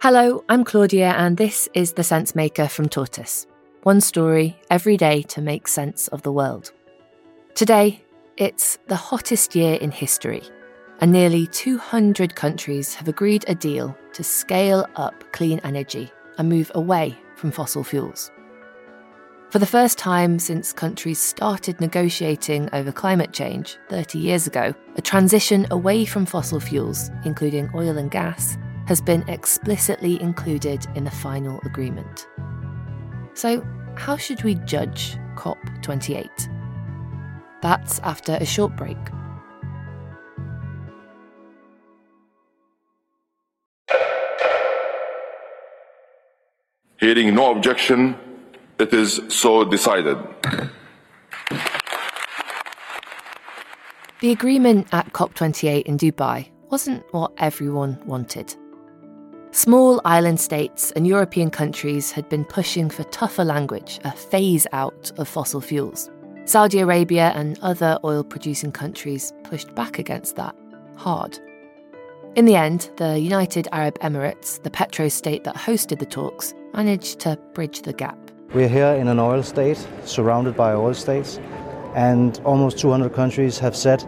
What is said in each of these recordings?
Hello, I'm Claudia, and this is The Sensemaker from Tortoise. One story every day to make sense of the world. Today, it's the hottest year in history, and nearly 200 countries have agreed a deal to scale up clean energy and move away from fossil fuels. For the first time since countries started negotiating over climate change 30 years ago, a transition away from fossil fuels, including oil and gas, has been explicitly included in the final agreement. So, how should we judge COP28? That's after a short break. Hearing no objection, it is so decided. The agreement at COP28 in Dubai wasn't what everyone wanted. Small island states and European countries had been pushing for tougher language, a phase out of fossil fuels. Saudi Arabia and other oil producing countries pushed back against that hard. In the end, the United Arab Emirates, the petro state that hosted the talks, managed to bridge the gap. We're here in an oil state, surrounded by oil states, and almost 200 countries have said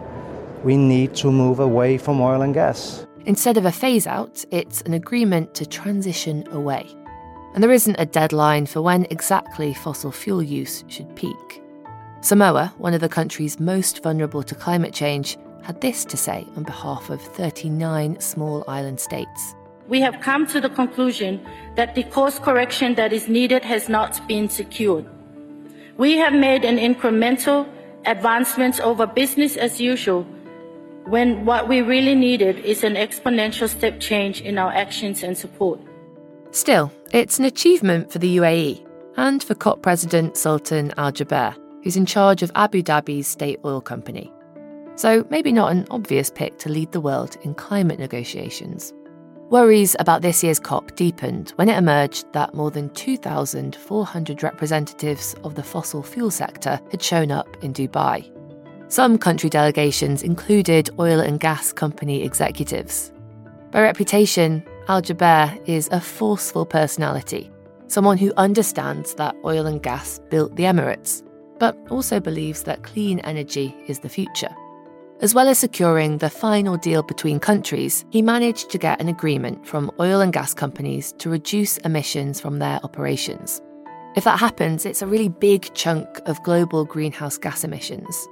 we need to move away from oil and gas. Instead of a phase out, it's an agreement to transition away. And there isn't a deadline for when exactly fossil fuel use should peak. Samoa, one of the countries most vulnerable to climate change, had this to say on behalf of 39 small island states. We have come to the conclusion that the course correction that is needed has not been secured. We have made an incremental advancement over business as usual when what we really needed is an exponential step change in our actions and support. Still, it's an achievement for the UAE and for COP President Sultan Al Jaber, who's in charge of Abu Dhabi's state oil company. So maybe not an obvious pick to lead the world in climate negotiations. Worries about this year's COP deepened when it emerged that more than 2,400 representatives of the fossil fuel sector had shown up in Dubai. Some country delegations included oil and gas company executives. By reputation, Al Jaber is a forceful personality, someone who understands that oil and gas built the Emirates, but also believes that clean energy is the future. As well as securing the final deal between countries, he managed to get an agreement from oil and gas companies to reduce emissions from their operations. If that happens, it's a really big chunk of global greenhouse gas emissions,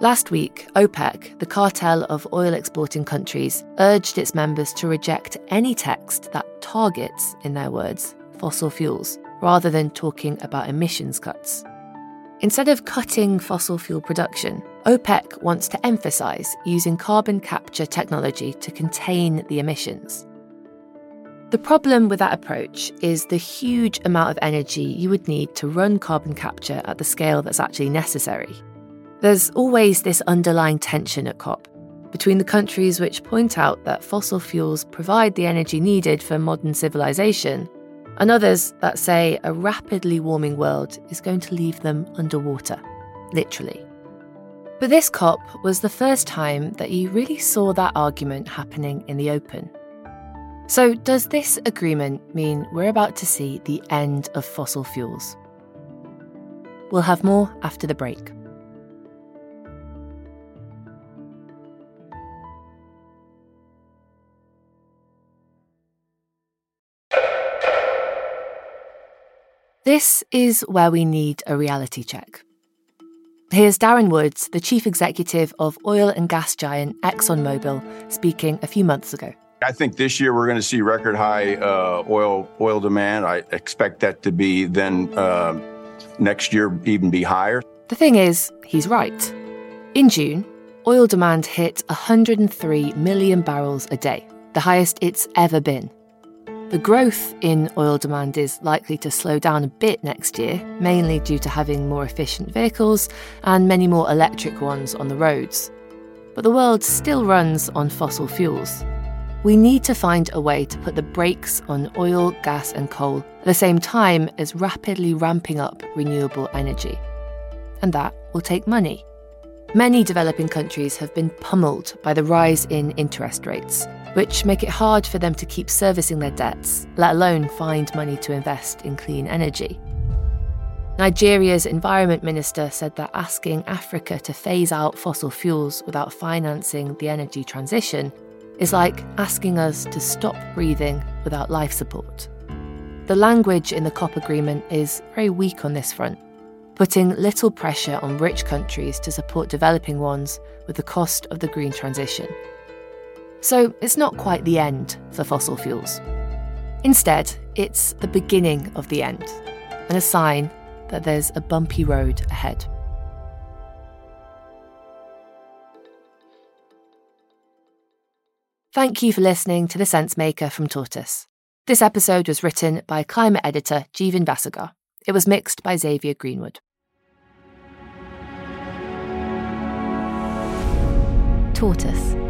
Last week, OPEC, the cartel of oil exporting countries, urged its members to reject any text that targets, in their words, fossil fuels, rather than talking about emissions cuts. Instead of cutting fossil fuel production, OPEC wants to emphasise using carbon capture technology to contain the emissions. The problem with that approach is the huge amount of energy you would need to run carbon capture at the scale that's actually necessary. There's always this underlying tension at COP between the countries which point out that fossil fuels provide the energy needed for modern civilization, and others that say a rapidly warming world is going to leave them underwater, literally. But this COP was the first time that you really saw that argument happening in the open. So, does this agreement mean we're about to see the end of fossil fuels? We'll have more after the break. This is where we need a reality check. Here's Darren Woods, the chief executive of oil and gas giant ExxonMobil, speaking a few months ago. I think this year we're going to see record high uh, oil oil demand. I expect that to be then uh, next year even be higher. The thing is, he's right. In June, oil demand hit 103 million barrels a day, the highest it's ever been. The growth in oil demand is likely to slow down a bit next year, mainly due to having more efficient vehicles and many more electric ones on the roads. But the world still runs on fossil fuels. We need to find a way to put the brakes on oil, gas, and coal at the same time as rapidly ramping up renewable energy. And that will take money. Many developing countries have been pummeled by the rise in interest rates, which make it hard for them to keep servicing their debts, let alone find money to invest in clean energy. Nigeria's environment minister said that asking Africa to phase out fossil fuels without financing the energy transition is like asking us to stop breathing without life support. The language in the COP agreement is very weak on this front, putting little pressure on rich countries to support developing ones with the cost of the green transition. So it's not quite the end for fossil fuels. Instead, it's the beginning of the end, and a sign that there's a bumpy road ahead. Thank you for listening to The Sensemaker from Tortoise. This episode was written by climate editor Jeevan Vasagar. It was mixed by Xavier Greenwood. Tortoise.